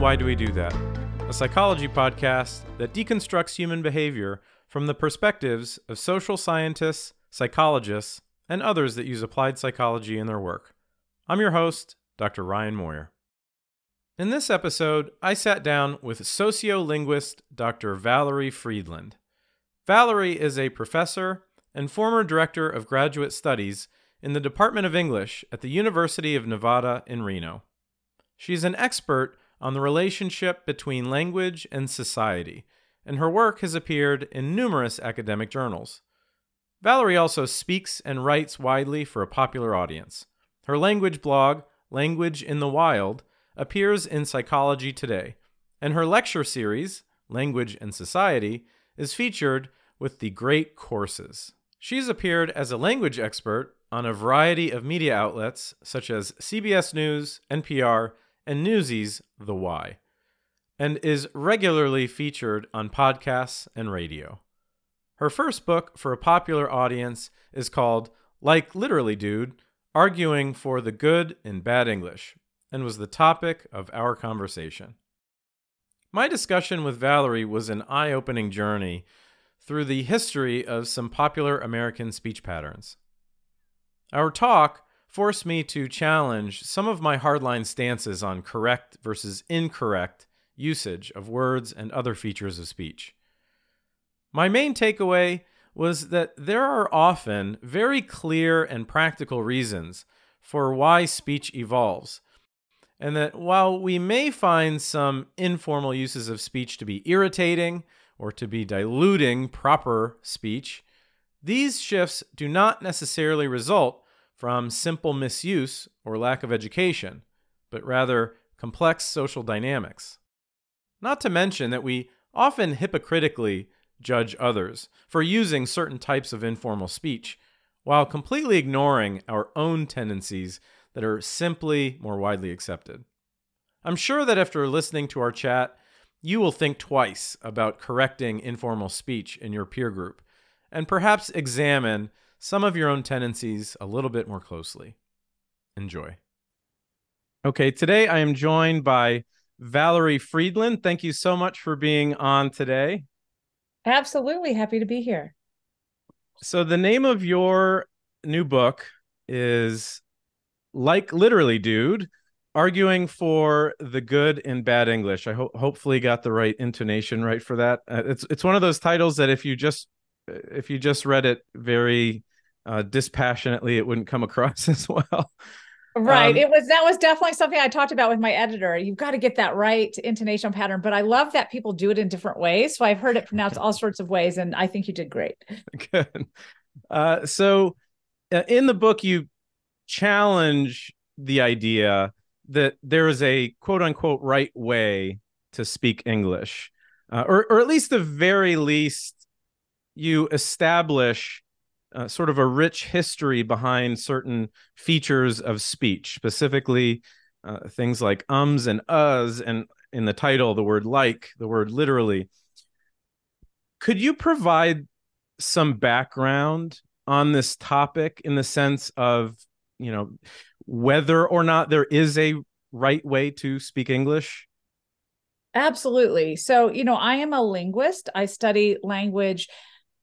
Why Do We Do That, a psychology podcast that deconstructs human behavior from the perspectives of social scientists, psychologists, and others that use applied psychology in their work. I'm your host, Dr. Ryan Moyer. In this episode, I sat down with sociolinguist Dr. Valerie Fridland. Valerie is a professor and former director of graduate studies in the Department of English at the University of Nevada in Reno. She's an expert on the relationship between language and society, and her work has appeared in numerous academic journals. Valerie also speaks and writes widely for a popular audience. Her language blog, Language in the Wild, appears in Psychology Today, and her lecture series, Language and Society, is featured with the Great Courses. She's appeared as a language expert on a variety of media outlets such as CBS News, NPR, and Newsy's The Why, and is regularly featured on podcasts and radio. Her first book for a popular audience is called Like Literally Dude Arguing for the Good in Bad English, and was the topic of our conversation. My discussion with Valerie was an eye opening journey through the history of some popular American speech patterns. Our talk forced me to challenge some of my hardline stances on correct versus incorrect usage of words and other features of speech. My main takeaway was that there are often very clear and practical reasons for why speech evolves, and that while we may find some informal uses of speech to be irritating or to be diluting proper speech, these shifts do not necessarily result from simple misuse or lack of education, but rather complex social dynamics. Not to mention that we often hypocritically judge others for using certain types of informal speech while completely ignoring our own tendencies that are simply more widely accepted. I'm sure that after listening to our chat, you will think twice about correcting informal speech in your peer group and perhaps examine some of your own tendencies a little bit more closely. Enjoy. Okay, today I am joined by Valerie Fridland. Thank you so much for being on today. Absolutely happy to be here. So, the name of your new book is Like Literally Dude arguing for the good in bad english i ho- hopefully got the right intonation right for that uh, it's it's one of those titles that if you just if you just read it very uh, dispassionately, it wouldn't come across as well. Right. Um, it was that was definitely something I talked about with my editor. You've got to get that right intonation pattern, but I love that people do it in different ways. So I've heard it pronounced all sorts of ways, and I think you did great. Good. Uh, so uh, in the book, you challenge the idea that there is a quote unquote right way to speak English, uh, or or at least the very least, you establish uh, sort of a rich history behind certain features of speech, specifically uh, things like ums and uhs, and in the title, the word like, the word literally. Could you provide some background on this topic in the sense of, you know, whether or not there is a right way to speak English? Absolutely. So, you know, I am a linguist. I study language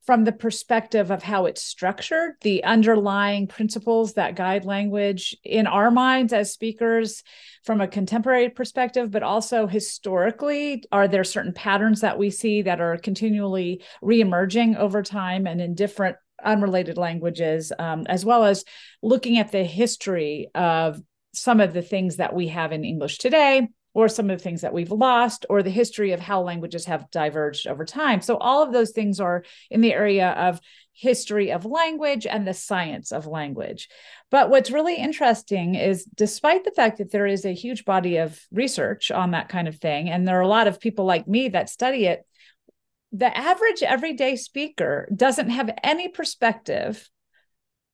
from the perspective of how it's structured, the underlying principles that guide language in our minds as speakers from a contemporary perspective, but also historically, are there certain patterns that we see that are continually reemerging over time and in different unrelated languages, um, as well as looking at the history of some of the things that we have in English today or some of the things that we've lost, or the history of how languages have diverged over time. So, all of those things are in the area of history of language and the science of language. But what's really interesting is, despite the fact that there is a huge body of research on that kind of thing, and there are a lot of people like me that study it, the average everyday speaker doesn't have any perspective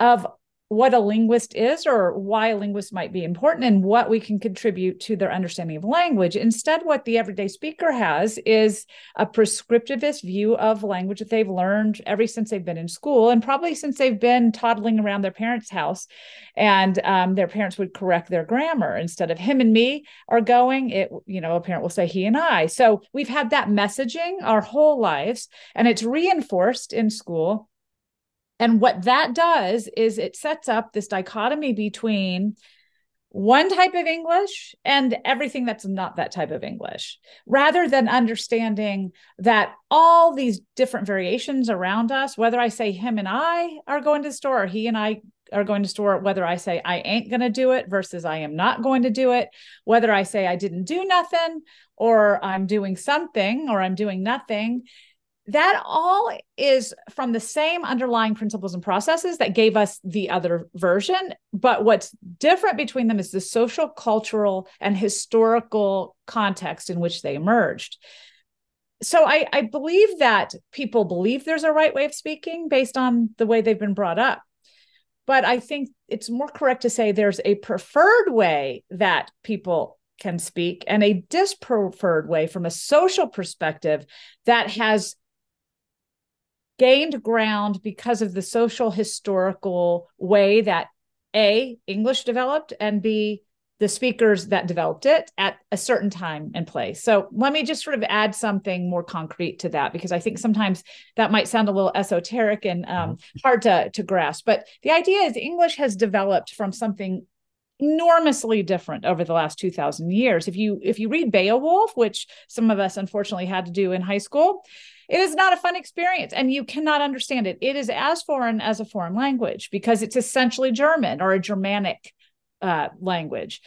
of what a linguist is or why a linguist might be important and what we can contribute to their understanding of language. Instead, what the everyday speaker has is a prescriptivist view of language that they've learned ever since they've been in school and probably since they've been toddling around their parents' house and um, their parents would correct their grammar. Instead of him and me are going, it, you know, a parent will say he and I. So we've had that messaging our whole lives and it's reinforced in school and what that does is it sets up this dichotomy between one type of English and everything that's not that type of English, rather than understanding that all these different variations around us, whether I say him and I are going to the store or he and I are going to store, whether I say I ain't going to do it versus I am not going to do it, whether I say I didn't do nothing or I'm doing something or I'm doing nothing, that all is from the same underlying principles and processes that gave us the other version. But what's different between them is the social, cultural, and historical context in which they emerged. So I, I believe that people believe there's a right way of speaking based on the way they've been brought up. But I think it's more correct to say there's a preferred way that people can speak and a dispreferred way from a social perspective that has gained ground because of the social historical way that a english developed and b the speakers that developed it at a certain time and place so let me just sort of add something more concrete to that because i think sometimes that might sound a little esoteric and um, mm-hmm. hard to, to grasp but the idea is english has developed from something enormously different over the last 2000 years if you if you read beowulf which some of us unfortunately had to do in high school it is not a fun experience and you cannot understand it. It is as foreign as a foreign language because it's essentially German or a Germanic uh, language.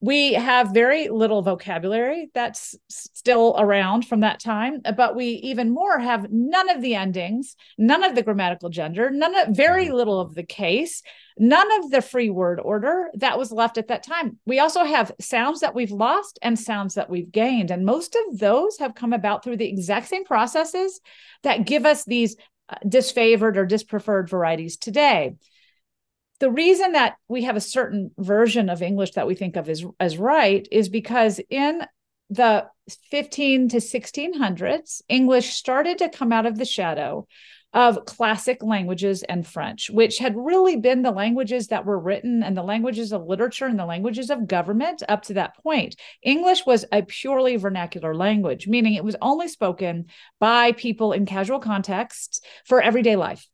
We have very little vocabulary that's still around from that time, but we even more have none of the endings, none of the grammatical gender, none of very mm-hmm. little of the case, none of the free word order that was left at that time. We also have sounds that we've lost and sounds that we've gained. And most of those have come about through the exact same processes that give us these uh, disfavored or dispreferred varieties today. The reason that we have a certain version of English that we think of as, as right is because in the 15 to 1600s, English started to come out of the shadow of classic languages and French, which had really been the languages that were written and the languages of literature and the languages of government up to that point. English was a purely vernacular language, meaning it was only spoken by people in casual contexts for everyday life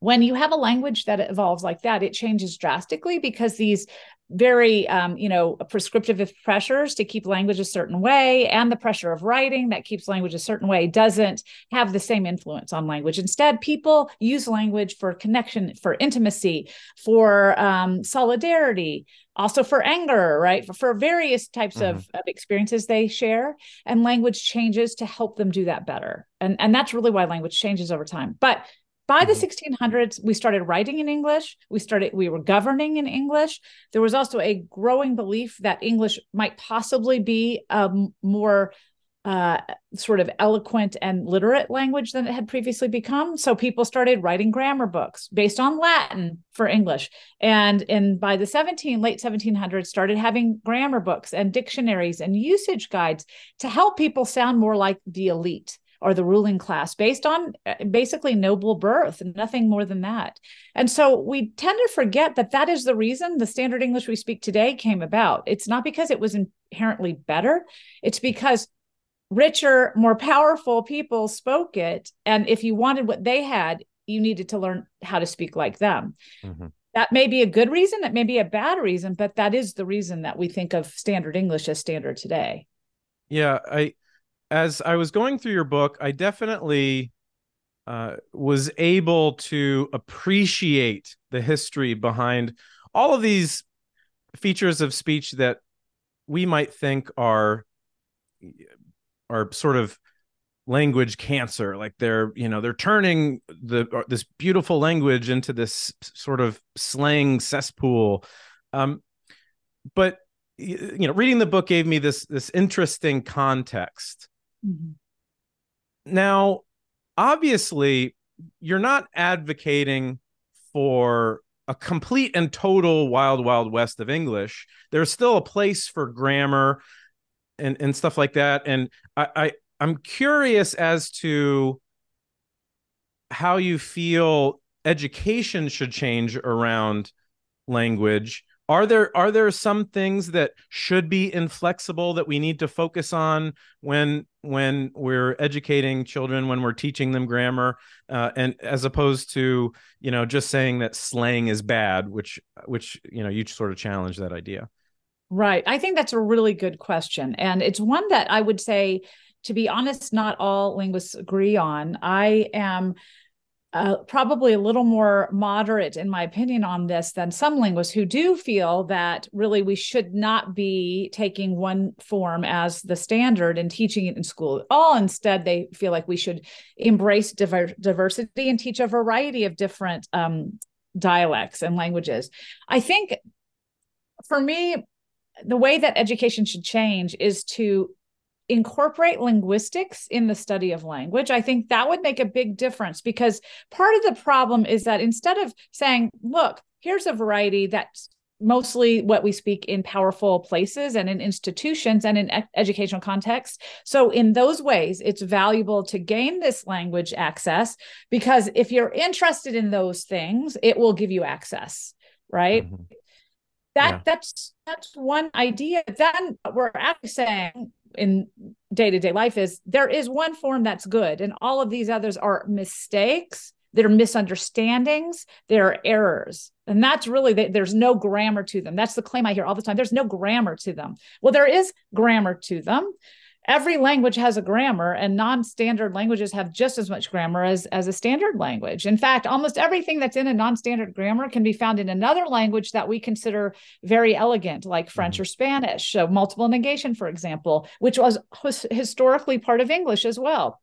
when you have a language that evolves like that it changes drastically because these very um, you know prescriptive pressures to keep language a certain way and the pressure of writing that keeps language a certain way doesn't have the same influence on language. Instead people use language for connection for intimacy for um, solidarity also for anger right? For, for various types mm-hmm. of, of experiences they share and language changes to help them do that better. And and that's really why language changes over time. But by the 1600s mm-hmm. we started writing in english we started we were governing in english there was also a growing belief that english might possibly be a more uh, sort of eloquent and literate language than it had previously become. So people started writing grammar books based on Latin for English, and in by the 17 late 1700s started having grammar books and dictionaries and usage guides to help people sound more like the elite or the ruling class based on uh, basically noble birth and nothing more than that. And so we tend to forget that that is the reason the standard English we speak today came about. It's not because it was inherently better, it's because richer, more powerful people spoke it. And if you wanted what they had, you needed to learn how to speak like them. Mm-hmm. That may be a good reason, that may be a bad reason, but that is the reason that we think of standard English as standard today. Yeah, I as I was going through your book, I definitely uh, was able to appreciate the history behind all of these features of speech that we might think are are sort of language cancer. Like they're you know they're turning the uh, this beautiful language into this sort of slang cesspool. Um but you know reading the book gave me this this interesting context Mm-hmm. Now, obviously, you're not advocating for a complete and total wild wild west of english. There's still a place for grammar and and stuff like that. And i, I i'm curious as to how you feel education should change around language. Are there are there some things that should be inflexible that we need to focus on when when we're educating children when we're teaching them grammar uh, and as opposed to you know just saying that slang is bad which which you know you sort of challenge that idea. Right. I think that's a really good question. And it's one that i would say to be honest not all linguists agree on. I am uh, probably a little more moderate, in my opinion, on this than some linguists who do feel that really we should not be taking one form as the standard and teaching it in school at all. Instead, they feel like we should embrace diver- diversity and teach a variety of different um, dialects and languages. I think for me, the way that education should change is to incorporate linguistics in the study of language, I think that would make a big difference because part of the problem is that instead of saying, look, here's a variety that's mostly what we speak in powerful places and in institutions and in educational contexts. So, in those ways, it's valuable to gain this language access because if you're interested in those things, it will give you access, right? Mm-hmm. That yeah. that's that's one idea. Then we're actually saying in day-to-day life is there is one form that's good and all of these others are mistakes they're misunderstandings they're errors. And that's really there's no grammar to them. That's the claim i hear all the time. There's no grammar to them. Well there is grammar to them every language has a grammar and non-standard languages have just as much grammar as, as a standard language. In fact almost everything that's in a non-standard grammar can be found in another language that we consider very elegant like french mm-hmm. or spanish. So multiple negation for example which was historically part of english as well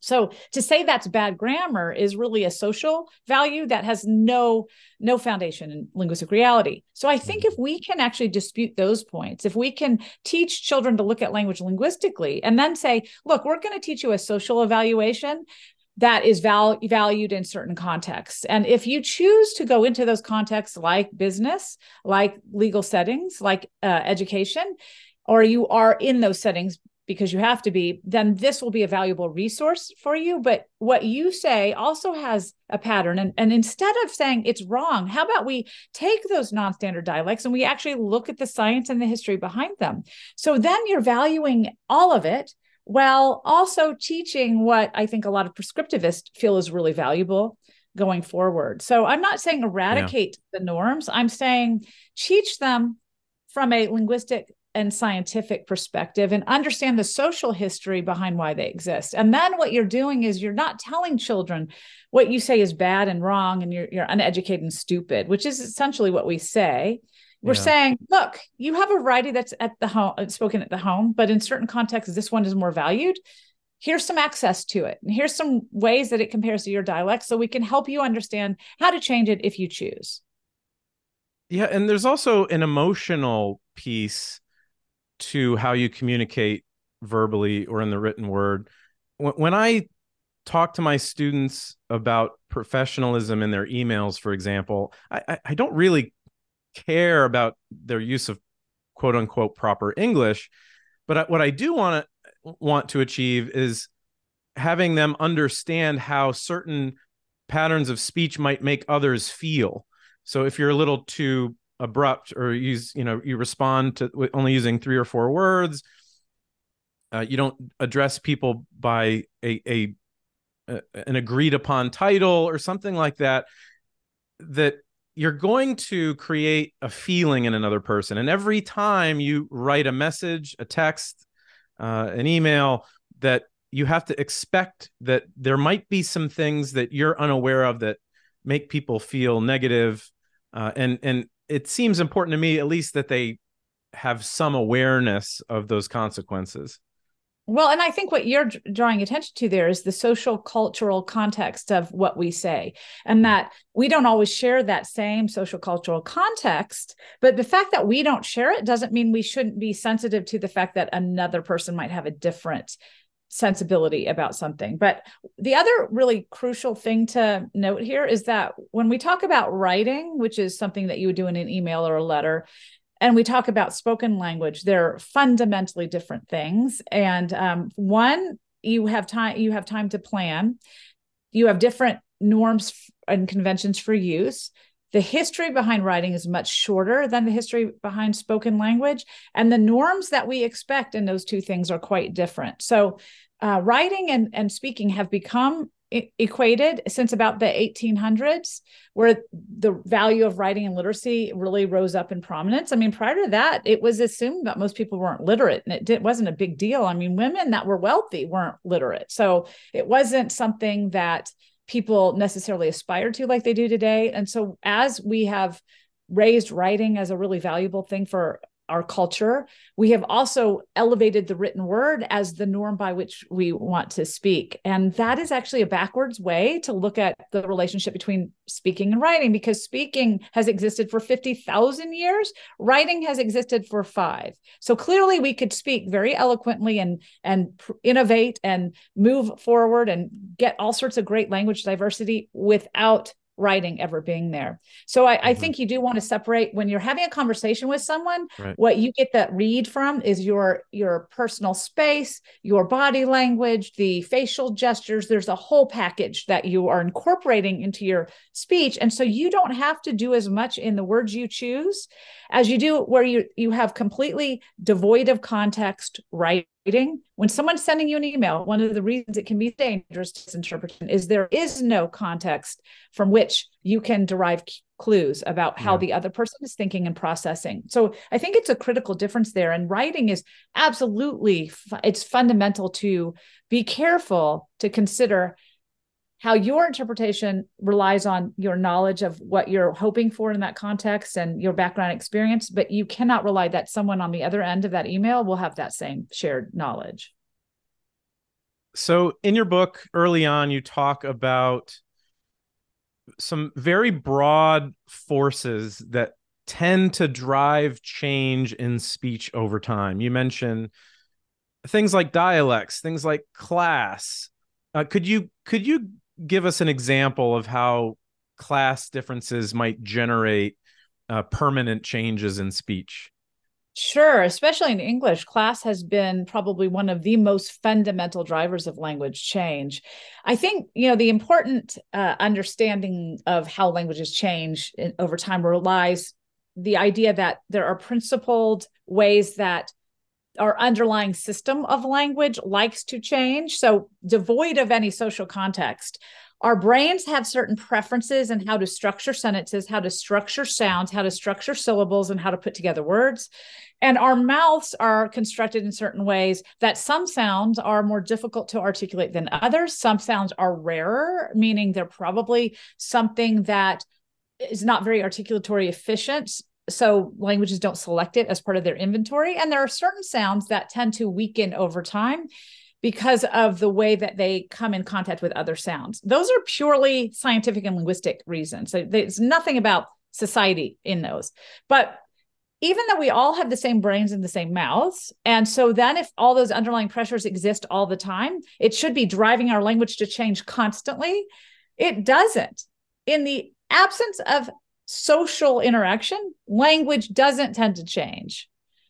so to say that's bad grammar is really a social value that has no no foundation in linguistic reality. So I think if we can actually dispute those points, if we can teach children to look at language linguistically and then say, look, we're going to teach you a social evaluation that is val- valued in certain contexts. And if you choose to go into those contexts like business, like legal settings, like uh, education, or you are in those settings because you have to be, then this will be a valuable resource for you. But what you say also has a pattern. And, and instead of saying it's wrong, how about we take those non standard dialects and we actually look at the science and the history behind them? So then you're valuing all of it while also teaching what I think a lot of prescriptivists feel is really valuable going forward. So I'm not saying eradicate yeah. the norms, I'm saying teach them from a linguistic and scientific perspective and understand the social history behind why they exist. And then what you're doing is you're not telling children what you say is bad and wrong and you're, you're uneducated and stupid, which is essentially what we say. We're yeah. saying, look, you have a variety that's at the home, uh, spoken at the home, but in certain contexts, this one is more valued. Here's some access to it. And here's some ways that it compares to your dialect so we can help you understand how to change it if you choose. Yeah. And there's also an emotional piece to how you communicate verbally or in the written word. When I talk to my students about professionalism in their emails, for example, I, I don't really care about their use of quote unquote proper English, but what I do want to want to achieve is having them understand how certain patterns of speech might make others feel. So if you're a little too abrupt or use you know you respond to only using three or four words. Uh, you don't address people by a, a, a an agreed upon title or something like that that you're going to create a feeling in another person. And every time you write a message a text uh, an email that you have to expect that there might be some things that you're unaware of that make people feel negative uh, and and it seems important to me at least that they have some awareness of those consequences well, and I think what you're drawing attention to there is the social cultural context of what we say, and that we don't always share that same social cultural context. But the fact that we don't share it doesn't mean we shouldn't be sensitive to the fact that another person might have a different sensibility about something. But the other really crucial thing to note here is that when we talk about writing, which is something that you would do in an email or a letter, and we talk about spoken language, they're fundamentally different things. And um, one, you have time you have time to plan. You have different norms and conventions for use the history behind writing is much shorter than the history behind spoken language and the norms that we expect in those two things are quite different. So uh, writing and, and speaking have become equated since about the 1800s where the value of writing and literacy really rose up in prominence. I mean prior to that it was assumed that most people weren't literate and it did, wasn't a big deal. I mean women that were wealthy weren't literate. So it wasn't something that people necessarily aspire to like they do today. And so as we have raised writing as a really valuable thing for our culture. We have also elevated the written word as the norm by which we want to speak. And that is actually a backwards way to look at the relationship between speaking and writing because speaking has existed for 50,000 years, writing has existed for 5. So clearly we could speak very eloquently and and innovate and move forward and get all sorts of great language diversity without writing ever being there. So I, mm-hmm. I, think you do want to separate when you're having a conversation with someone, right. what you get that read from is your your personal space, your body language, the facial gestures. There's a whole package that you are incorporating into your speech. And so you don't have to do as much in the words you choose as you do where you you have completely devoid of context when someone's sending you an email, one of the reasons it can be dangerous to interpretation is there is no context from which you can derive clues about how yeah. the other person is thinking and processing. So I think it's a critical difference there. And writing is absolutely it's fundamental to be careful to consider how your interpretation relies on your knowledge of what you're hoping for in that context and your background experience, but you cannot rely that someone on the other end of that email will have that same shared knowledge. So, in your book, early on, you talk about some very broad forces that tend to drive change in speech over time. You mention things like dialects, things like class. Uh, could you could you give us an example of how class differences might generate uh, permanent changes in speech? Sure, especially in English, class has been probably one of the most fundamental drivers of language change. I think, you know, the important uh, understanding of how languages change over time relies the idea that there are principled ways that our underlying system of language likes to change. So, devoid of any social context, our brains have certain preferences in how to structure sentences, how to structure sounds, how to structure syllables, and how to put together words. And our mouths are constructed in certain ways that some sounds are more difficult to articulate than others. Some sounds are rarer, meaning they're probably something that is not very articulatory efficient so languages don't select it as part of their inventory. And there are certain sounds that tend to weaken over time because of the way that they come in contact with other sounds. Those are purely scientific and linguistic reasons. So there's nothing about society in those. But even though we all have the same brains and the same mouths and so then if all those underlying pressures exist all the time it should be driving our language to change constantly. It doesn't. In the absence of social interaction, language doesn't tend to change,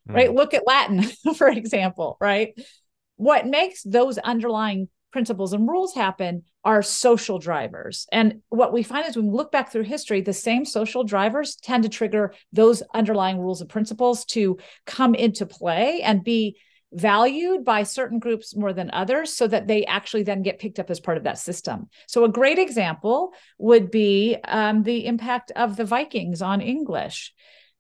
mm. right? Look at Latin, for example, right? What makes those underlying principles and rules happen are social drivers. And what we find is when we look back through history, the same social drivers tend to trigger those underlying rules and principles to come into play and be valued by certain groups more than others so that they actually then get picked up as part of that system. So, a great example would be um, the impact of the Vikings on English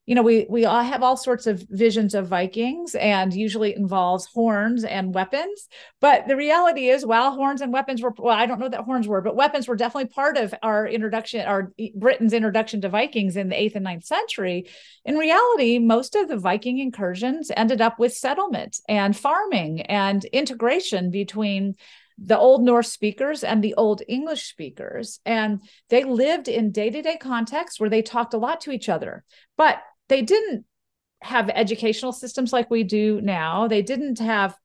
you know we we all have all sorts of visions of vikings and usually involves horns and weapons but the reality is while horns and weapons were well i don't know that horns were but weapons were definitely part of our introduction our britain's introduction to vikings in the 8th and 9th century in reality most of the viking incursions ended up with settlement and farming and integration between the Old Norse speakers and the Old English speakers. And they lived in day to day context where they talked a lot to each other. But they didn't have educational systems like we do now. They didn't have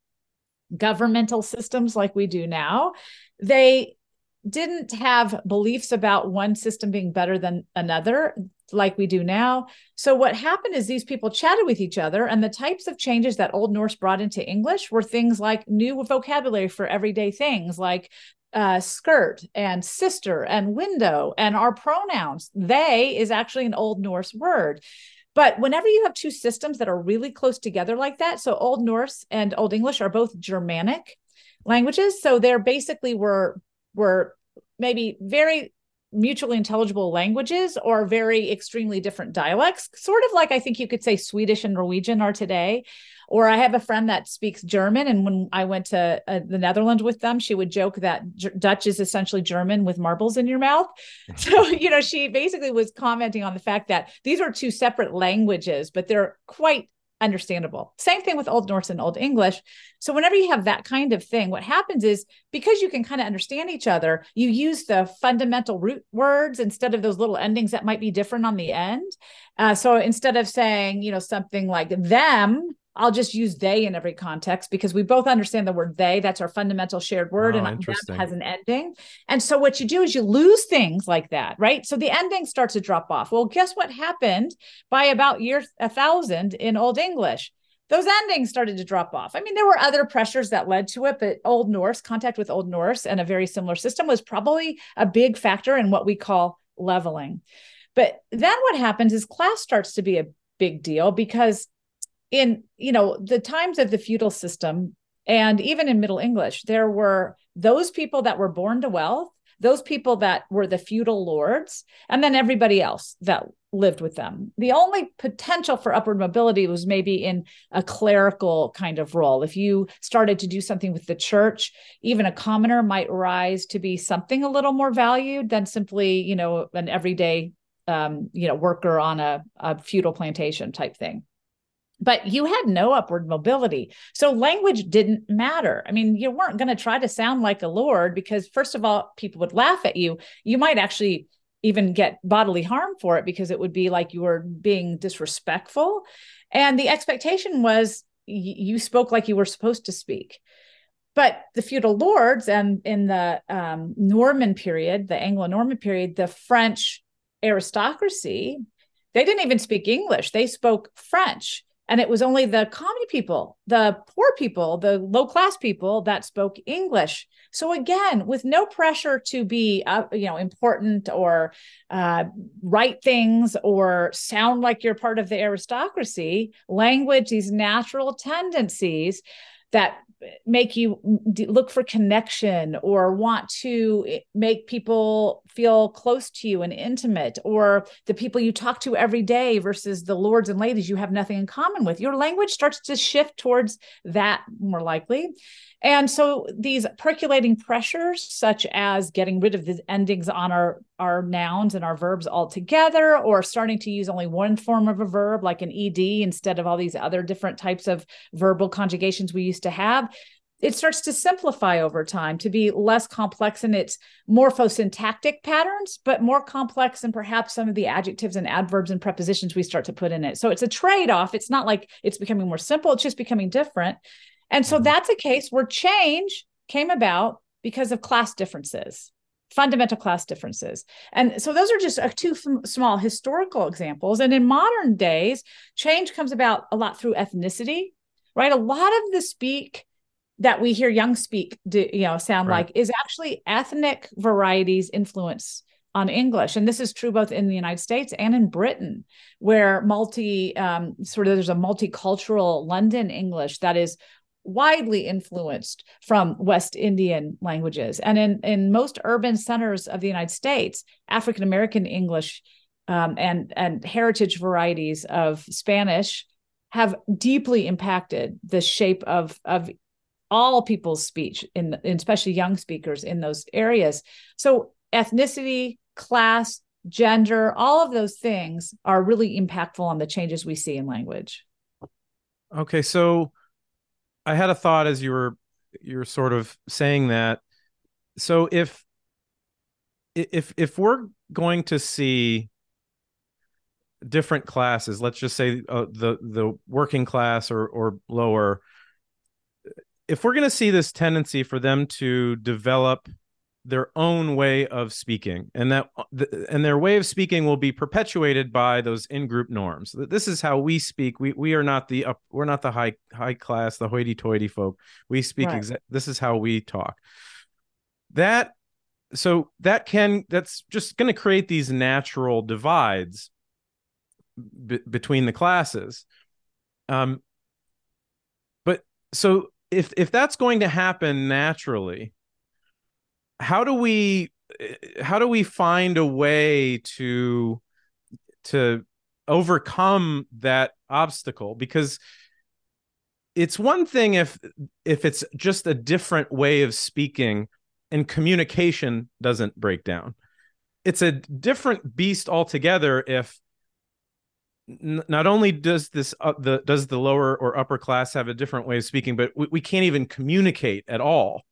governmental systems like we do now, they didn't have beliefs about one system being better than another like we do now. So what happened is these people chatted with each other and the types of changes that Old Norse brought into English were things like new vocabulary for everyday things like uh, skirt and sister and window and our pronouns. They is actually an Old Norse word. But whenever you have two systems that are really close together like that, so Old Norse and Old English are both Germanic languages. So they're basically were were maybe very mutually intelligible languages or very extremely different dialects, sort of like I think you could say Swedish and Norwegian are today. Or I have a friend that speaks German, and when I went to uh, the Netherlands with them, she would joke that G- Dutch is essentially German with marbles in your mouth. So, you know, she basically was commenting on the fact that these are two separate languages, but they're quite understandable. Same thing with Old Norse and Old English. So whenever you have that kind of thing, what happens is because you can kind of understand each other, you use the fundamental root words instead of those little endings that might be different on the end. Uh, so instead of saying, you know, something like them, I'll just use they in every context because we both understand the word they. That's our fundamental shared word, oh, and that has an ending. And so what you do is you lose things like that, right? So the ending starts to drop off. Well, guess what happened by about year a thousand in Old English? Those endings started to drop off. I mean, there were other pressures that led to it, but Old Norse, contact with Old Norse and a very similar system was probably a big factor in what we call leveling. But then what happens is class starts to be a big deal because in you know the times of the feudal system and even in middle english there were those people that were born to wealth those people that were the feudal lords and then everybody else that lived with them. The only potential for upward mobility was maybe in a clerical kind of role. If you started to do something with the church even a commoner might rise to be something a little more valued than simply you know an everyday um, you know worker on a, a feudal plantation type thing but you had no upward mobility. So language didn't matter. I mean, you weren't going to try to sound like a lord because, first of all, people would laugh at you. You might actually even get bodily harm for it because it would be like you were being disrespectful. And the expectation was you spoke like you were supposed to speak. But the feudal lords and in the um, Norman period, the Anglo Norman period, the French aristocracy, they didn't even speak English, they spoke French and it was only the common people the poor people the low class people that spoke english. So again with no pressure to be uh, you know important or uh, write things or sound like you're part of the aristocracy language these natural tendencies that make you look for connection or want to eh, make people feel close to you and intimate or the people you talk to every day versus the lords and ladies you have nothing in common with. Your language starts to shift towards that more likely. And so these percolating pressures such as getting rid of the endings on our our nouns and our verbs all together or starting to use only one form of a verb like an ed instead of all these other different types of verbal conjugations we used to have it starts to simplify over time to be less complex in its morphosyntactic patterns, but more complex in perhaps some of the adjectives and adverbs and prepositions we start to put in it. So it's a trade off. It's not like it's becoming more simple, it's just becoming different. And so mm-hmm. that's a case where change came about because of class differences fundamental class differences. And so those are just a two f- small historical examples. And in modern days, change comes about a lot through ethnicity, right? A lot of the speak that we hear young speak do, you know sound right. like is actually ethnic varieties influence on english and this is true both in the united states and in britain where multi um, sort of there's a multicultural london english that is widely influenced from west indian languages. And in in most urban centers of the united states african american english um, and and heritage varieties of spanish have deeply impacted the shape of of all people's speech in, in especially young speakers in those areas. So ethnicity class gender all of those things are really impactful on the changes we see in language. Okay so i had a thought as you were you're sort of saying that. So if if if we're going to see different classes let's just say uh, the the working class or or lower if we're going to see this tendency for them to develop their own way of speaking and that and their way of speaking will be perpetuated by those in-group norms. This is how we speak. We we are not the up we're not the high high class the hoity-toity folk. We speak right. exa- this is how we talk. That so that can that's just going to create these natural divides b- between the classes. Um but so if if that's going to happen naturally how do we how do we find a way to to overcome that obstacle? Because it's one thing if if it's just a different way of speaking and communication doesn't break down. It's a different beast altogether if n- not only does this uh, the does the lower or upper class have a different way of speaking but we, we can't even communicate at all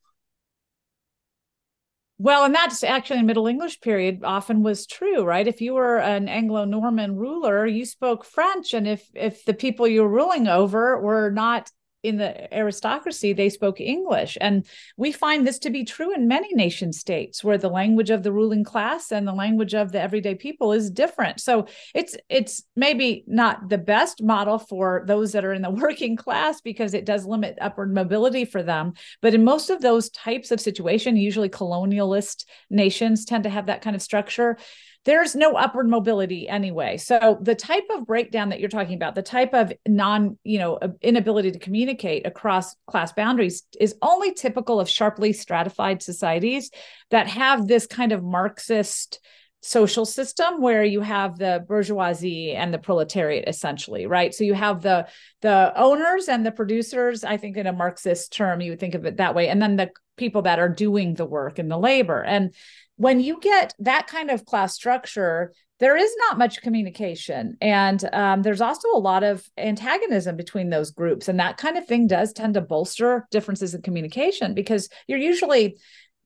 well, and that's actually in Middle English period often was true, right? If you were an Anglo-Norman ruler, you spoke French, and if if the people you were ruling over were not in the aristocracy, they spoke English. And we find this to be true in many nation states where the language of the ruling class and the language of the everyday people is different. So it's it's maybe not the best model for those that are in the working class because it does limit upward mobility for them. But in most of those types of situation, usually colonialist nations tend to have that kind of structure there's no upward mobility anyway. So the type of breakdown that you're talking about, the type of non, you know, inability to communicate across class boundaries is only typical of sharply stratified societies that have this kind of Marxist social system where you have the bourgeoisie and the proletariat essentially right so you have the the owners and the producers i think in a marxist term you would think of it that way and then the people that are doing the work and the labor and when you get that kind of class structure, there is not much communication. And um, there's also a lot of antagonism between those groups. And that kind of thing does tend to bolster differences in communication because you're usually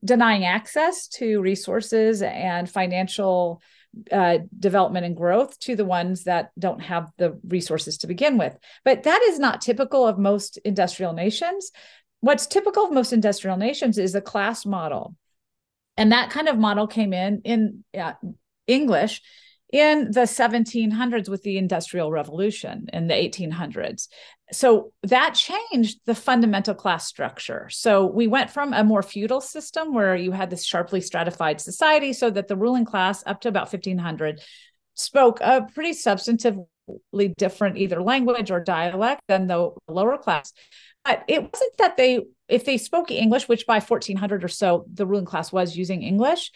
denying access to resources and financial uh, development and growth to the ones that don't have the resources to begin with. But that is not typical of most industrial nations. What's typical of most industrial nations is a class model and that kind of model came in in uh, english in the 1700s with the industrial revolution in the 1800s so that changed the fundamental class structure. So we went from a more feudal system where you had this sharply stratified society so that the ruling class up to about 1500 spoke a pretty substantively different either language or dialect than the lower class but it wasn't that they if they spoke English, which by 1400 or so the ruling class was using English,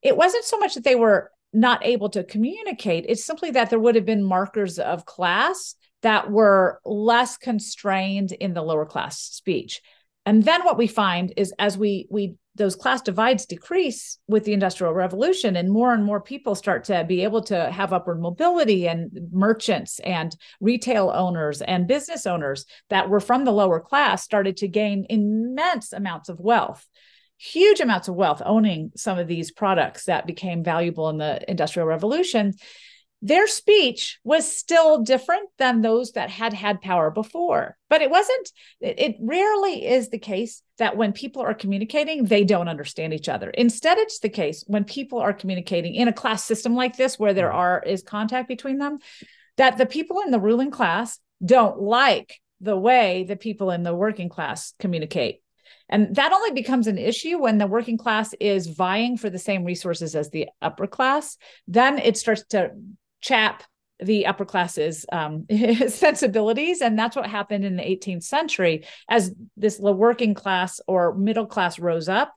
it wasn't so much that they were not able to communicate. It's simply that there would have been markers of class that were less constrained in the lower class speech. And then what we find is as we we those class divides decrease with the industrial revolution and more and more people start to be able to have upward mobility and merchants and retail owners and business owners that were from the lower class started to gain immense amounts of wealth huge amounts of wealth owning some of these products that became valuable in the industrial revolution their speech was still different than those that had had power before. But it wasn't, it rarely is the case that when people are communicating, they don't understand each other. Instead, it's the case when people are communicating in a class system like this, where there are is contact between them, that the people in the ruling class don't like the way the people in the working class communicate. And that only becomes an issue when the working class is vying for the same resources as the upper class. Then it starts to chap the upper classes um, sensibilities. And that's what happened in the 18th century. As this working class or middle class rose up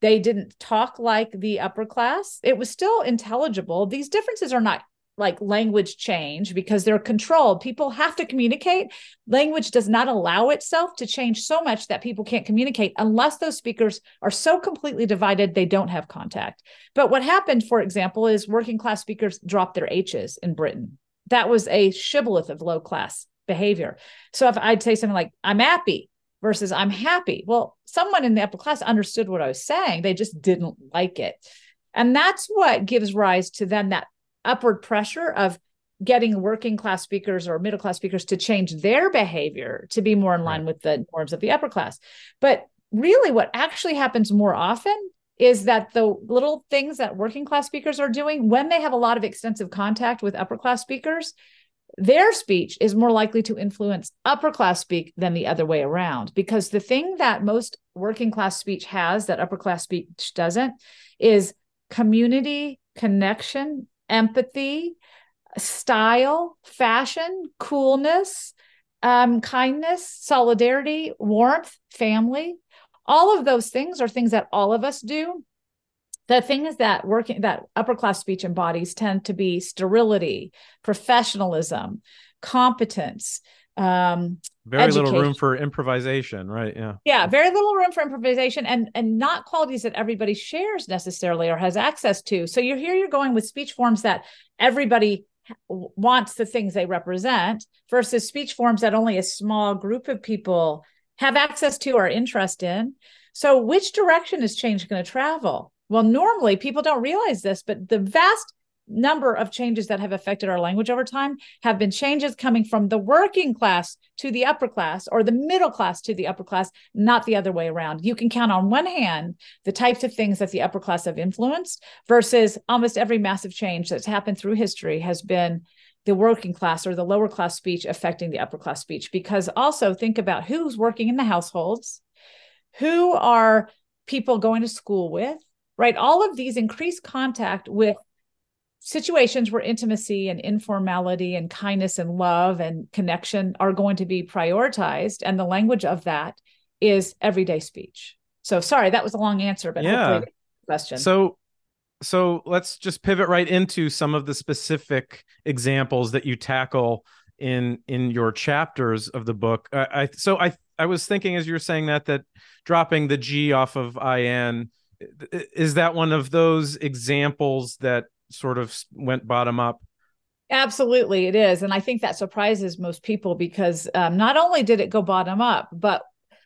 they didn't talk like the upper class. It was still intelligible. These differences are not like language change because they're controlled. People have to communicate. Language does not allow itself to change so much that people can't communicate unless those speakers are so completely divided they don't have contact. But what happened, for example, is working class speakers dropped their H's in Britain. That was a shibboleth of low class behavior. So if I'd say something like, I'm happy versus I'm happy, well, someone in the upper class understood what I was saying. They just didn't like it. And that's what gives rise to then that upward pressure of getting working class speakers or middle class speakers to change their behavior to be more in line right. with the norms of the upper class. But really, what actually happens more often is that the little things that working class speakers are doing when they have a lot of extensive contact with upper class speakers, their speech is more likely to influence upper class speak than the other way around. Because the thing that most working class speech has that upper class speech doesn't is community, connection, empathy, style, fashion, coolness, um, kindness, solidarity, warmth, family. All of those things are things that all of us do. The thing is that working that upper class speech embodies tend to be sterility, professionalism, competence, um, very education. little room for improvisation right yeah. Yeah very little room for improvisation and and not qualities that everybody shares necessarily or has access to. So you're here you're going with speech forms that everybody wants the things they represent versus speech forms that only a small group of people have access to or interest in. So which direction is change going to travel? Well normally people don't realize this but the vast number of changes that have affected our language over time have been changes coming from the working class to the upper class or the middle class to the upper class, not the other way around. You can count on one hand the types of things that the upper class have influenced versus almost every massive change that's happened through history has been the working class or the lower class speech affecting the upper class speech. Because also think about who's working in the households, who are people going to school with, right? All of these increased contact with situations where intimacy and informality and kindness and love and connection are going to be prioritized and the language of that is everyday speech. So sorry that was a long answer but yeah. question. So so let's just pivot right into some of the specific examples that you tackle in in your chapters of the book. I, I so i i was thinking as you were saying that that dropping the g off of in is that one of those examples that sort of went bottom up? Absolutely, it is. And I think that surprises most people because um, not only did it go bottom up, but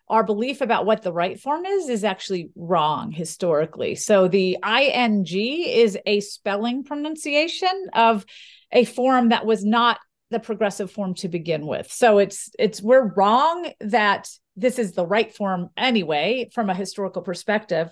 our belief about what the right form is is actually wrong historically. So the ing is a spelling pronunciation of a form that was not the progressive form to begin with. So it's it's we're wrong that this is the right form anyway from a historical perspective.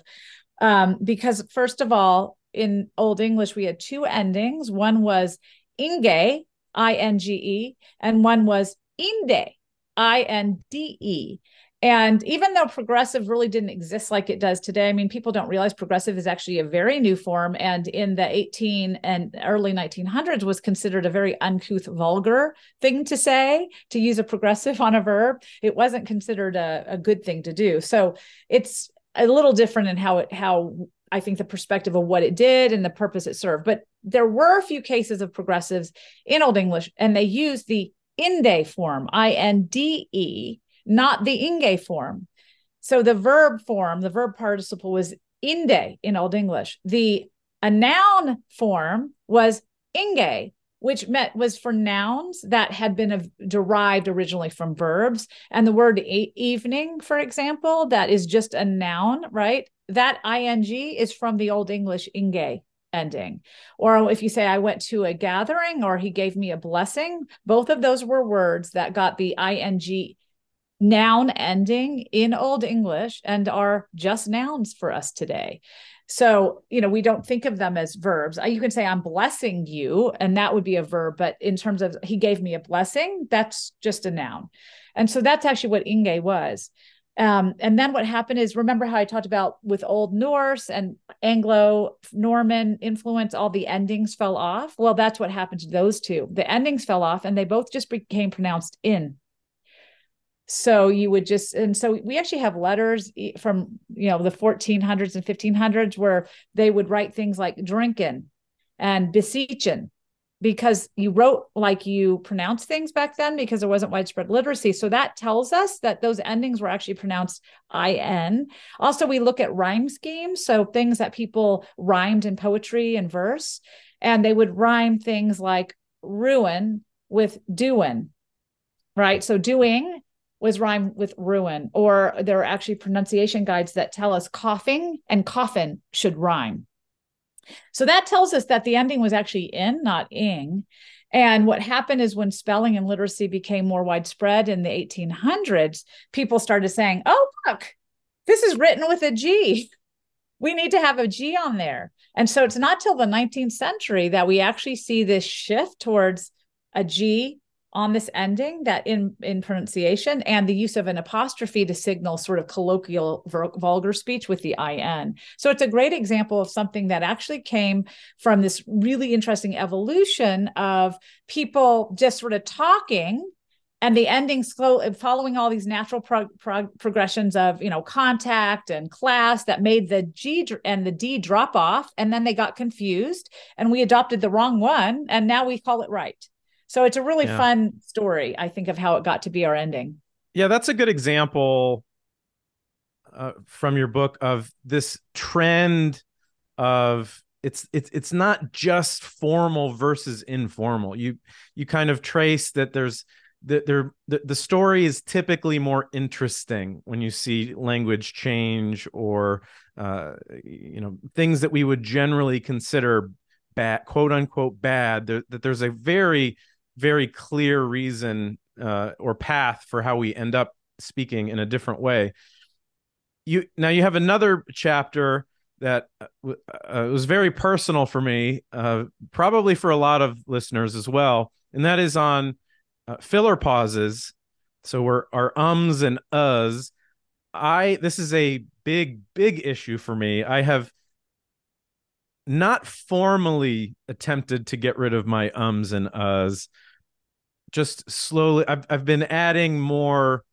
Um, because first of all, in Old English, we had two endings. One was inge, I N G E, and one was inde, I N D E. And even though progressive really didn't exist like it does today, I mean, people don't realize progressive is actually a very new form. And in the 18 and early 1900s was considered a very uncouth, vulgar thing to say, to use a progressive on a verb. It wasn't considered a, a good thing to do. So it's a little different in how it, how I think the perspective of what it did and the purpose it served. But there were a few cases of progressives in Old English, and they used the inde form, I N D E, not the inge form. So the verb form, the verb participle was inde in Old English. The a noun form was inge, which meant was for nouns that had been derived originally from verbs. And the word e- evening, for example, that is just a noun, right? that ing is from the old english inge ending or if you say i went to a gathering or he gave me a blessing both of those were words that got the ing noun ending in old english and are just nouns for us today so you know we don't think of them as verbs you can say i'm blessing you and that would be a verb but in terms of he gave me a blessing that's just a noun and so that's actually what inge was um, and then what happened is remember how I talked about with Old Norse and Anglo Norman influence, all the endings fell off. Well, that's what happened to those two. The endings fell off and they both just became pronounced in. So you would just, and so we actually have letters from, you know, the 1400s and 1500s where they would write things like drinking and beseeching because you wrote like you pronounced things back then because there wasn't widespread literacy. So that tells us that those endings were actually pronounced IN. Also, we look at rhyme schemes. So things that people rhymed in poetry and verse, and they would rhyme things like ruin with doing, right? So doing was rhymed with ruin, or there are actually pronunciation guides that tell us coughing and coffin should rhyme. So that tells us that the ending was actually in, not ing. And what happened is when spelling and literacy became more widespread in the 1800s, people started saying, oh, look, this is written with a G. We need to have a G on there. And so it's not till the 19th century that we actually see this shift towards a G on this ending that in in pronunciation and the use of an apostrophe to signal sort of colloquial vulgar speech with the in so it's a great example of something that actually came from this really interesting evolution of people just sort of talking and the ending slow following all these natural progressions of you know contact and class that made the g and the d drop off and then they got confused and we adopted the wrong one and now we call it right so it's a really yeah. fun story, I think, of how it got to be our ending. Yeah, that's a good example uh, from your book of this trend of it's it's it's not just formal versus informal. You you kind of trace that there's the, there the, the story is typically more interesting when you see language change or uh, you know things that we would generally consider bad quote unquote bad there, that there's a very very clear reason uh, or path for how we end up speaking in a different way. You now you have another chapter that uh, uh, was very personal for me, uh, probably for a lot of listeners as well, and that is on uh, filler pauses. So we're our ums and uhs. I this is a big big issue for me. I have not formally attempted to get rid of my ums and uhs just slowly I've I've been adding more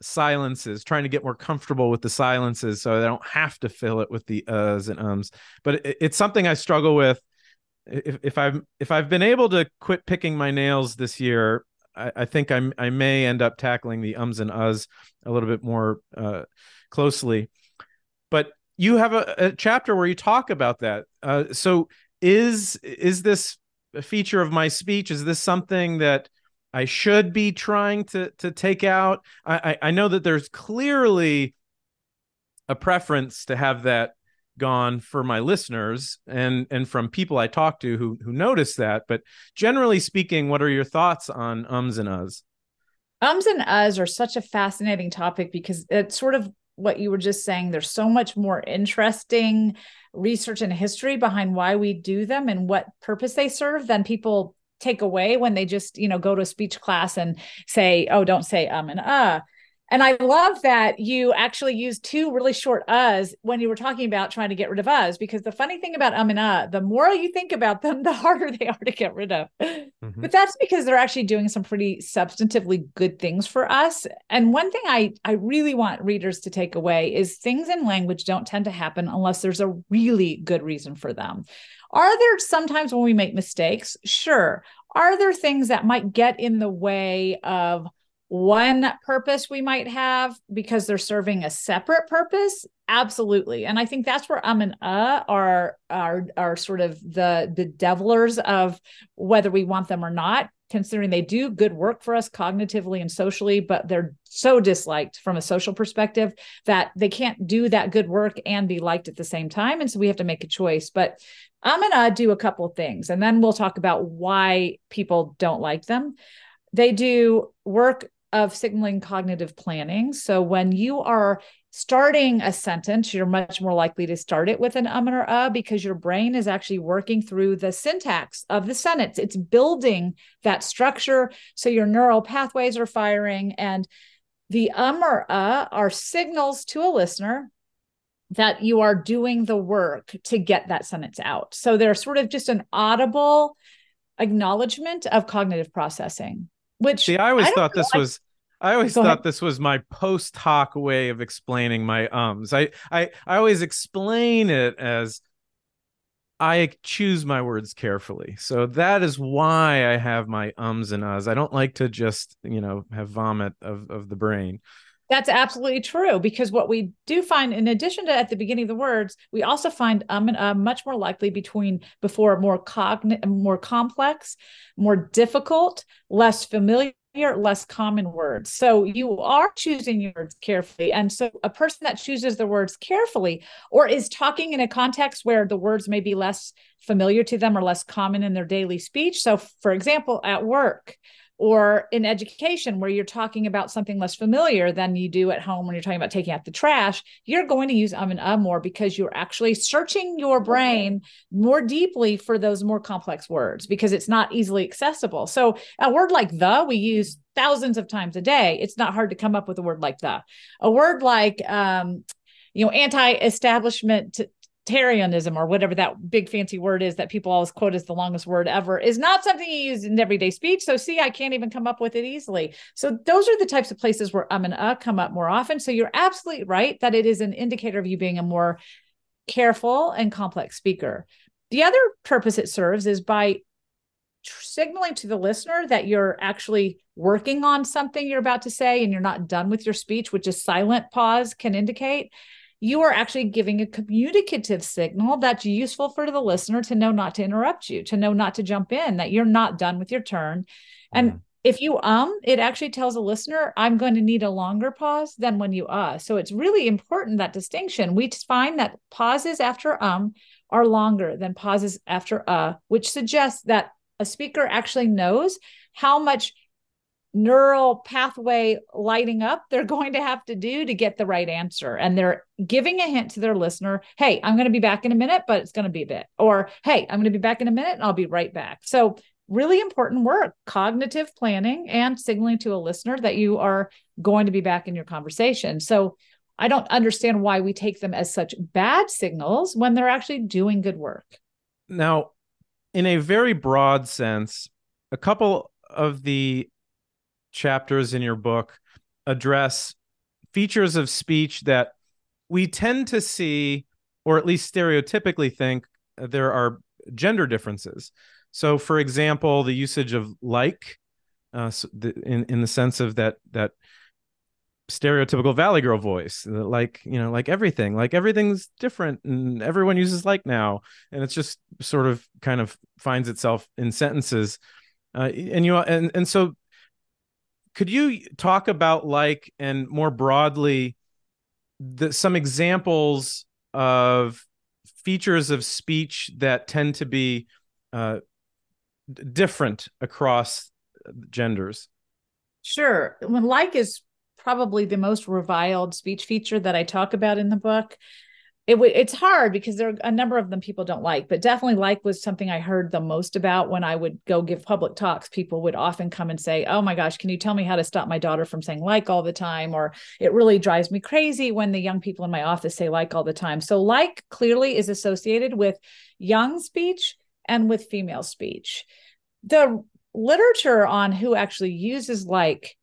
silences, trying to get more comfortable with the silences so I don't have to fill it with the uhs and ums. But it, it's something I struggle with. If, if I've if I've been able to quit picking my nails this year, I, I think I'm I may end up tackling the ums and uhs a little bit more uh, closely. But you have a, a, chapter where you talk about that. Uh, so is is this a feature of my speech? Is this something that I should be trying to to take out. I, I know that there's clearly a preference to have that gone for my listeners and and from people I talk to who who notice that. But generally speaking, what are your thoughts on ums and uhs? Ums and uhs are such a fascinating topic because it's sort of what you were just saying. There's so much more interesting research and history behind why we do them and what purpose they serve than people take away when they just you know go to a speech class and say oh don't say um and uh and I love that you actually used two really short uhs when you were talking about trying to get rid of us, because the funny thing about um and uh, the more you think about them, the harder they are to get rid of. Mm-hmm. But that's because they're actually doing some pretty substantively good things for us. And one thing I, I really want readers to take away is things in language don't tend to happen unless there's a really good reason for them. Are there sometimes when we make mistakes? Sure. Are there things that might get in the way of one purpose we might have because they're serving a separate purpose? Absolutely. And I think that's where um and uh are are are sort of the the devilers of whether we want them or not considering they do good work for us cognitively and socially, but they're so disliked from a social perspective that they can't do that good work and be liked at the same time. And so we have to make a choice. But I'm going to do a couple of things and then we'll talk about why people don't like them. They do work of signaling cognitive planning. So when you are starting a sentence, you're much more likely to start it with an um or uh because your brain is actually working through the syntax of the sentence. It's building that structure. So your neural pathways are firing and the um or uh are signals to a listener that you are doing the work to get that sentence out. So they're sort of just an audible acknowledgement of cognitive processing. Which see, I always I thought this like... was. I always Go thought ahead. this was my post hoc way of explaining my ums. I I I always explain it as I choose my words carefully. So that is why I have my ums and uhs. I don't like to just, you know, have vomit of, of the brain. That's absolutely true because what we do find, in addition to at the beginning of the words, we also find um and uh much more likely between before more cognitive, more complex, more difficult, less familiar less common words. So you are choosing your words carefully. And so a person that chooses the words carefully or is talking in a context where the words may be less familiar to them or less common in their daily speech. So, for example, at work, or in education where you're talking about something less familiar than you do at home when you're talking about taking out the trash you're going to use um and uh more because you're actually searching your brain more deeply for those more complex words because it's not easily accessible. So a word like the we use thousands of times a day. It's not hard to come up with a word like the. A word like um you know anti-establishment Tarianism or whatever that big fancy word is that people always quote as the longest word ever is not something you use in everyday speech. So see, I can't even come up with it easily. So those are the types of places where um and uh come up more often. So you're absolutely right that it is an indicator of you being a more careful and complex speaker. The other purpose it serves is by signaling to the listener that you're actually working on something you're about to say and you're not done with your speech, which a silent pause can indicate you are actually giving a communicative signal that's useful for the listener to know not to interrupt you, to know not to jump in, that you're not done with your turn. And mm. if you um, it actually tells a listener, I'm going to need a longer pause than when you uh. So it's really important that distinction. We find that pauses after um are longer than pauses after uh, which suggests that a speaker actually knows how much neural pathway lighting up they're going to have to do to get the right answer. And they're giving a hint to their listener hey, I'm going to be back in a minute, but it's going to be a bit. Or hey, I'm going to be back in a minute and I'll be right back. So, really important work cognitive planning and signaling to a listener that you are going to be back in your conversation. So, I don't understand why we take them as such bad signals when they're actually doing good work. Now, in a very broad sense, a couple of the chapters in your book address features of speech that we tend to see, or at least stereotypically think, there are gender differences. So, for example, the usage of like, uh, in in the sense of that that stereotypical valley girl voice like you know like everything like everything's different and everyone uses like now and it's just sort of kind of finds itself in sentences uh, and you and and so could you talk about like and more broadly the, some examples of features of speech that tend to be uh, different across genders? Sure. When like is probably the most reviled speech feature that i talk about in the book it it's hard because there are a number of them people don't like, but definitely like was something I heard the most about when I would go give public talks. People would often come and say, "Oh my gosh, can you tell me how to stop my daughter from saying like all the time?" Or it really drives me crazy when the young people in my office say like all the time. So like clearly is associated with young speech and with female speech. The literature on who actually uses like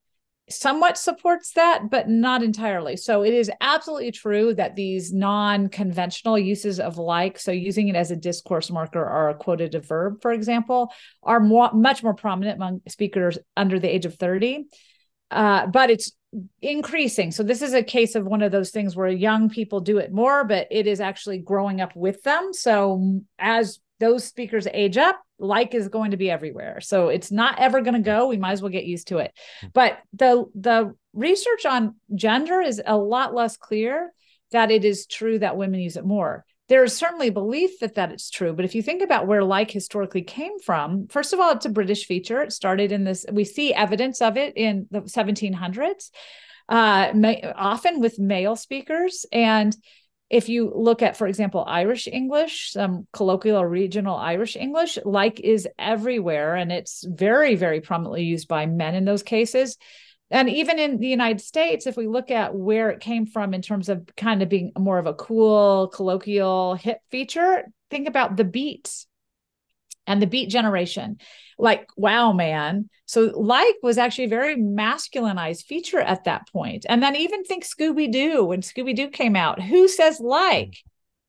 somewhat supports that, but not entirely. So it is absolutely true that these non conventional uses of like, so using it as a discourse marker or a quotative verb, for example, are more, much more prominent among speakers under the age of 30. Uh, but it's increasing. So this is a case of one of those things where young people do it more, but it is actually growing up with them. So as those speakers age up, like is going to be everywhere. So it's not ever going to go. We might as well get used to it. Hmm. But the the research on gender is a lot less clear that it is true that women use it more. There is certainly belief that that it's true, but if you think about where like historically came from, first of all, it's a British feature. It started in this. We see evidence of it in the 1700s, uh, often with male speakers, and if you look at, for example, Irish English, some colloquial regional Irish English, like is everywhere. And it's very, very prominently used by men in those cases. And even in the United States, if we look at where it came from in terms of kind of being more of a cool, colloquial, hip feature, think about the beats and the beat generation. Like wow man. So like was actually a very masculinized feature at that point. And then even think scooby-doo when scooby-doo came out. Who says like?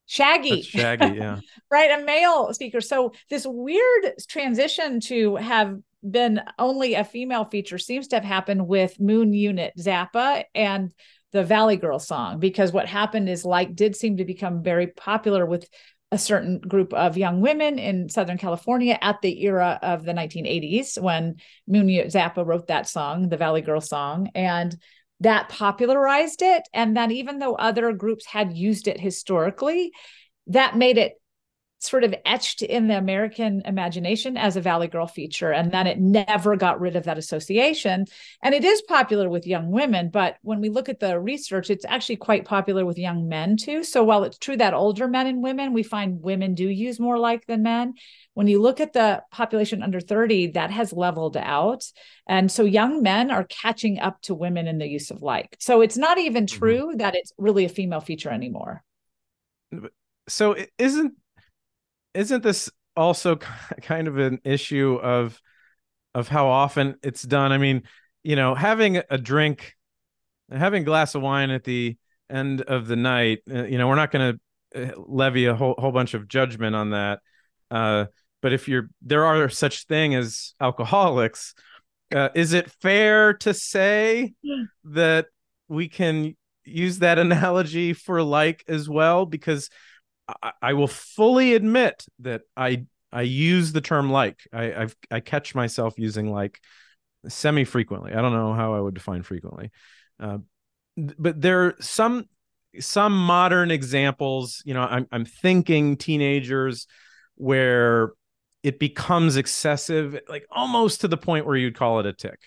Shaggy. That's shaggy yeah. Right a male speaker. So this weird transition to have been only a female feature seems to have happened with moon unit zappa and the valley girl song because what happened is like did seem to become very popular with a certain group of young women in Southern California at the era of the 1980s when Moon Unit Zappa wrote that song, the Valley Girl song, and that popularized it. And then, even though other groups had used it historically, that made it sort of etched in the American imagination as a Valley Girl feature. And then it never got rid of that association. And it is popular with young women, but when we look at the research, it's actually quite popular with young men too. So while it's true that older men and women, we find women do use more like than men. When you look at the population under 30, that has leveled out. And so young men are catching up to women in the use of like. So it's not even mm-hmm. true mm-hmm. that it's really a female feature anymore. So isn't isn't this also kind of an issue of of how often it's done? I mean, you know, having a drink, having a glass of wine at the end of the night, uh, you know, we're not going to uh, levy a whole whole bunch of judgment on that. Uh, but if you're there are such thing as alcoholics, uh, is it fair to say yeah. that we can use that analogy for like as well? Because I, I will fully admit that I I use the term like. I I've, I catch myself using like semi frequently. I don't know how I would define frequently, uh, but there are some some modern examples. You know, I'm I'm thinking teenagers where it becomes excessive, like almost to the point where you'd call it a tick.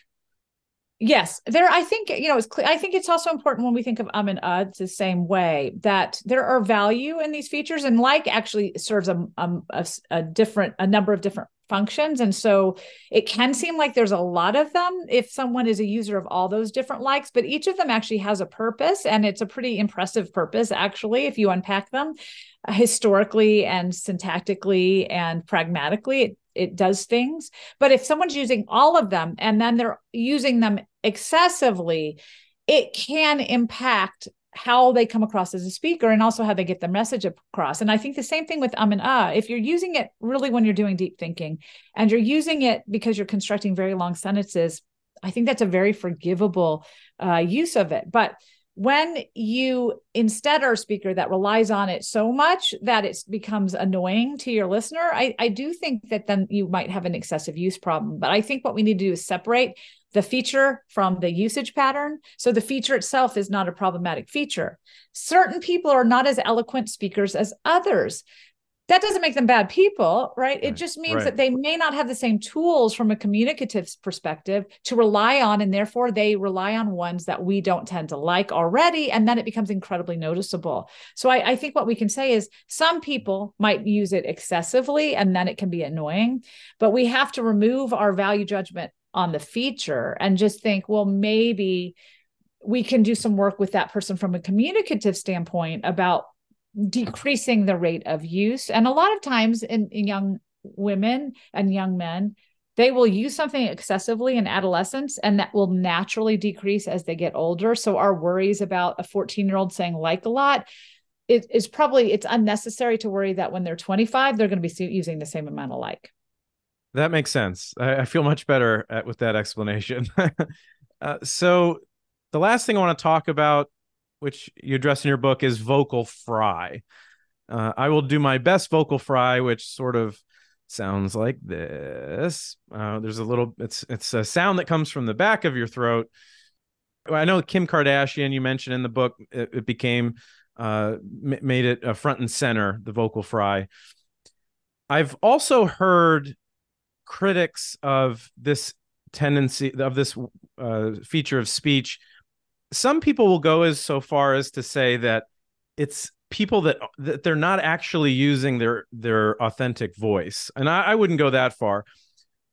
Yes, there. I think you know. It's. Clear I think it's also important when we think of um and uh. The same way that there are value in these features, and like actually serves a um a, a different a number of different functions, and so it can seem like there's a lot of them if someone is a user of all those different likes, but each of them actually has a purpose, and it's a pretty impressive purpose actually if you unpack them uh, historically and syntactically and pragmatically. It does things. But if someone's using all of them and then they're using them excessively, it can impact how they come across as a speaker and also how they get the message across. And I think the same thing with um and ah. If you're using it really when you're doing deep thinking and you're using it because you're constructing very long sentences, I think that's a very forgivable uh, use of it. But when you instead are a speaker that relies on it so much that it becomes annoying to your listener, I, I do think that then you might have an excessive use problem. But I think what we need to do is separate the feature from the usage pattern. So the feature itself is not a problematic feature. Certain people are not as eloquent speakers as others that doesn't make them bad people, right? right. It just means right. that they may not have the same tools from a communicative perspective to rely on, and therefore they rely on ones that we don't tend to like already. And then it becomes incredibly noticeable. So I, I think what we can say is some people might use it excessively, and then it can be annoying. But we have to remove our value judgment on the feature and just think, well, maybe we can do some work with that person from a communicative standpoint about decreasing the rate of use. And a lot of times in, in young women and young men, they will use something excessively in adolescence and that will naturally decrease as they get older. So our worries about a 14 year old saying like a lot it is probably it's unnecessary to worry that when they're 25 they're going to be using the same amount of like that makes sense i, I feel much better at, with that explanation uh, so the last thing i want to talk about which you address in your book, is vocal fry. Uh, I will do my best vocal fry, which sort of sounds like this. Uh, there's a little, it's it's a sound that comes from the back of your throat. I know Kim Kardashian, you mentioned in the book, it, it became uh, made it a front and center, the vocal fry. I've also heard critics of this tendency of this uh, feature of speech some people will go as so far as to say that it's people that that they're not actually using their their authentic voice. And I, I, wouldn't go that far.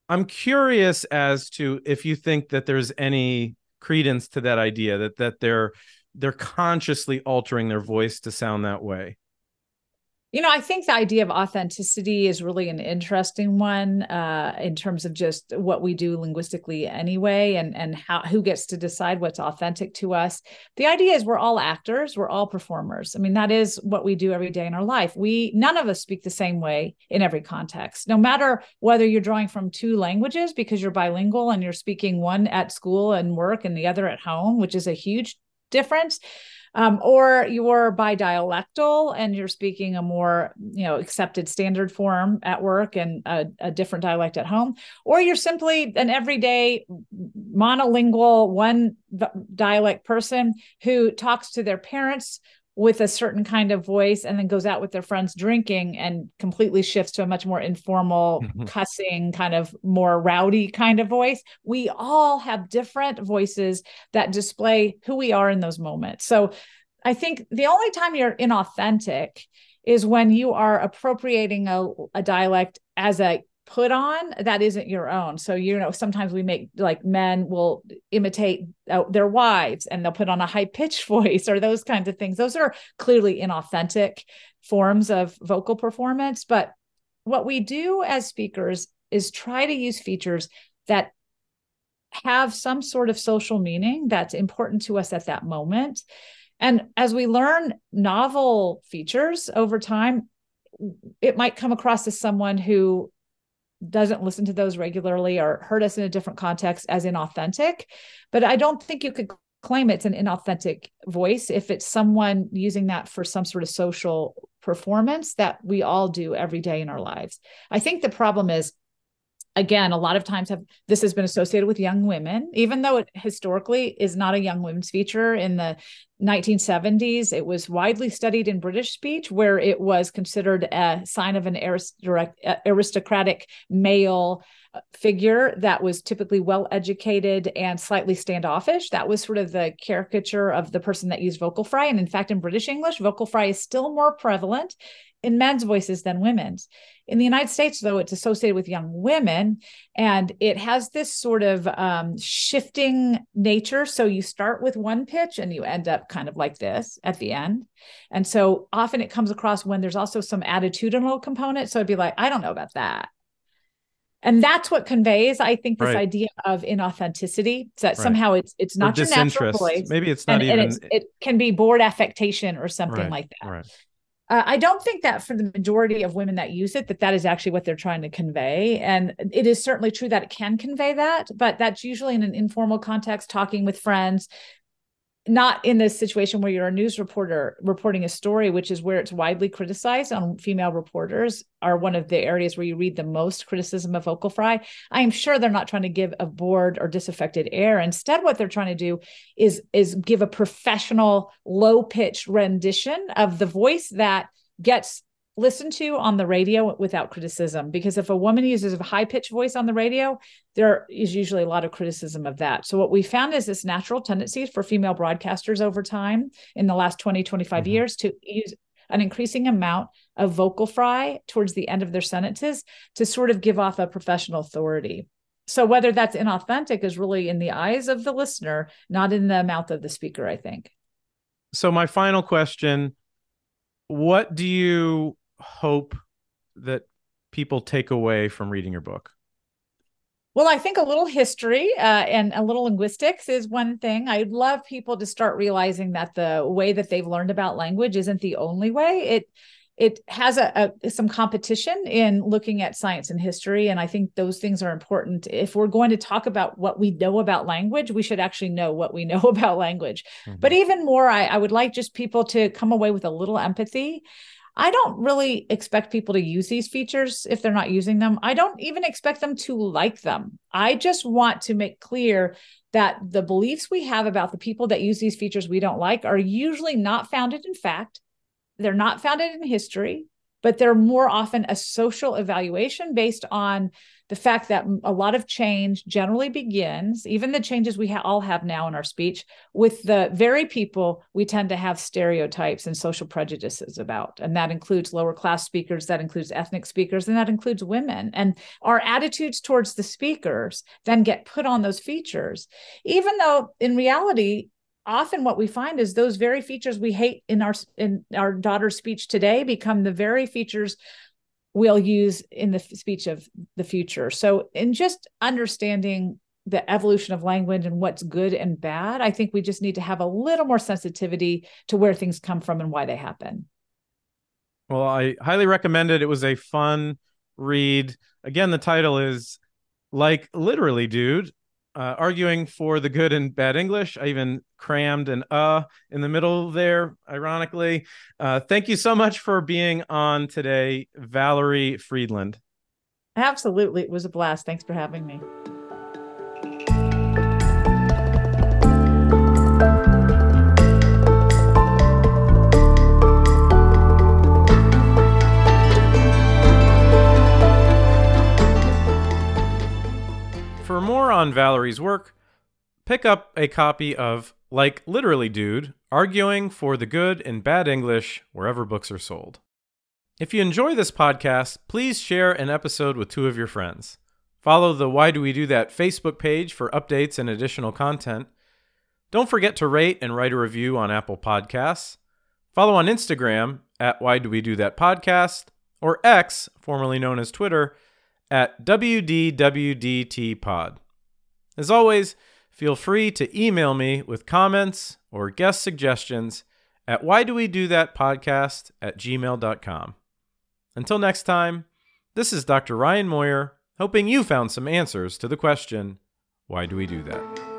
I'm curious as to if you think that there's any credence to that idea that that they're they're consciously altering their voice to sound that way you know, I think the idea of authenticity is really an interesting one uh, in terms of just what we do linguistically anyway, and and how who gets to decide what's authentic to us. The idea is we're all actors, we're all performers. I mean, that is what we do every day in our life. We none of us speak the same way in every context, no matter whether you're drawing from two languages because you're bilingual and you're speaking one at school and work and the other at home, which is a huge difference um, or you're bidialectal and you're speaking a more you know accepted standard form at work and a, a different dialect at home or you're simply an everyday monolingual one dialect person who talks to their parents with a certain kind of voice and then goes out with their friends drinking and completely shifts to a much more informal mm-hmm. cussing kind of more rowdy kind of voice we all have different voices that display who we are in those moments so i think the only time you're inauthentic is when you are appropriating a, a dialect as a put on that isn't your own. So you know sometimes we make like men will imitate uh, their wives and they'll put on a high pitched voice or those kinds of things. Those are clearly inauthentic forms of vocal performance. But what we do as speakers is try to use features that have some sort of social meaning that's important to us at that moment. And as we learn novel features over time it might come across as someone who doesn't listen to those regularly or heard us in a different context as inauthentic. But I don't think you could claim it's an inauthentic voice if it's someone using that for some sort of social performance that we all do every day in our lives. I think the problem is again a lot of times have this has been associated with young women even though it historically is not a young women's feature in the 1970s it was widely studied in british speech where it was considered a sign of an aristocratic male uh, figure that was typically well educated and slightly standoffish that was sort of the caricature of the person that used vocal fry and in fact in british english vocal fry is still more prevalent in men's voices than women's. In the United States, though, it's associated with young women and it has this sort of um, shifting nature. So you start with one pitch and you end up kind of like this at the end. And so often it comes across when there's also some attitudinal component. So I'd be like, I don't know about that. And that's what conveys, I think, this right. idea of inauthenticity. So that right. somehow it's it's not your natural voice. Maybe it's not and, even. And it can be bored affectation or something right. like that. Uh, I don't think that for the majority of women that use it, that that is actually what they're trying to convey. And it is certainly true that it can convey that, but that's usually in an informal context, talking with friends, not in this situation where you're a news reporter reporting a story, which is where it's widely criticized on female reporters are one of the areas where you read the most criticism of vocal fry. I am sure they're not trying to give a bored or disaffected air. Instead, what they're trying to do is, is give a professional, low pitched rendition of the voice that gets listen to on the radio without criticism because if a woman uses a high pitched voice on the radio there is usually a lot of criticism of that. So what we found is this natural tendency for female broadcasters over time in the last 20 25 mm-hmm. years to use an increasing amount of vocal fry towards the end of their sentences to sort of give off a professional authority. So whether that's inauthentic is really in the eyes of the listener not in the mouth of the speaker i think. So my final question what do you hope that people take away from reading your book? Well, I think a little history uh, and a little linguistics is one thing. I'd love people to start realizing that the way that they've learned about language isn't the only way. It it has a, a, some competition in looking at science and history and i think those things are important if we're going to talk about what we know about language we should actually know what we know about language mm-hmm. but even more I, I would like just people to come away with a little empathy I don't really expect people to use these features if they're not using them. I don't even expect them to like them. I just want to make clear that the beliefs we have about the people that use these features we don't like are usually not founded in fact they're not founded in history, but they're more often a social evaluation based on the fact that a lot of change generally begins, even the changes we ha- all have now in our speech, with the very people we tend to have stereotypes and social prejudices about. And that includes lower class speakers, that includes ethnic speakers, and that includes women. And our attitudes towards the speakers then get put on those features, even though in reality, often what we find is those very features we hate in our in our daughter's speech today become the very features we'll use in the speech of the future. So in just understanding the evolution of language and what's good and bad i think we just need to have a little more sensitivity to where things come from and why they happen. Well i highly recommend it. It was a fun read. Again the title is like literally dude uh, arguing for the good and bad English. I even crammed an uh in the middle there, ironically. Uh, thank you so much for being on today, Valerie Fridland. Absolutely. It was a blast. Thanks for having me. More on Valerie's work, pick up a copy of Like Literally Dude Arguing for the Good and Bad English wherever books are sold. If you enjoy this podcast, please share an episode with two of your friends. Follow the Why Do We Do That Facebook page for updates and additional content. Don't forget to rate and write a review on Apple Podcasts. Follow on Instagram at Why Do We Do That Podcast or X, formerly known as Twitter, at WDWDTPod. As always, feel free to email me with comments or guest suggestions at why do we do that podcast at gmail.com. Until next time, this is Dr. Ryan Moyer, hoping you found some answers to the question why do we do that?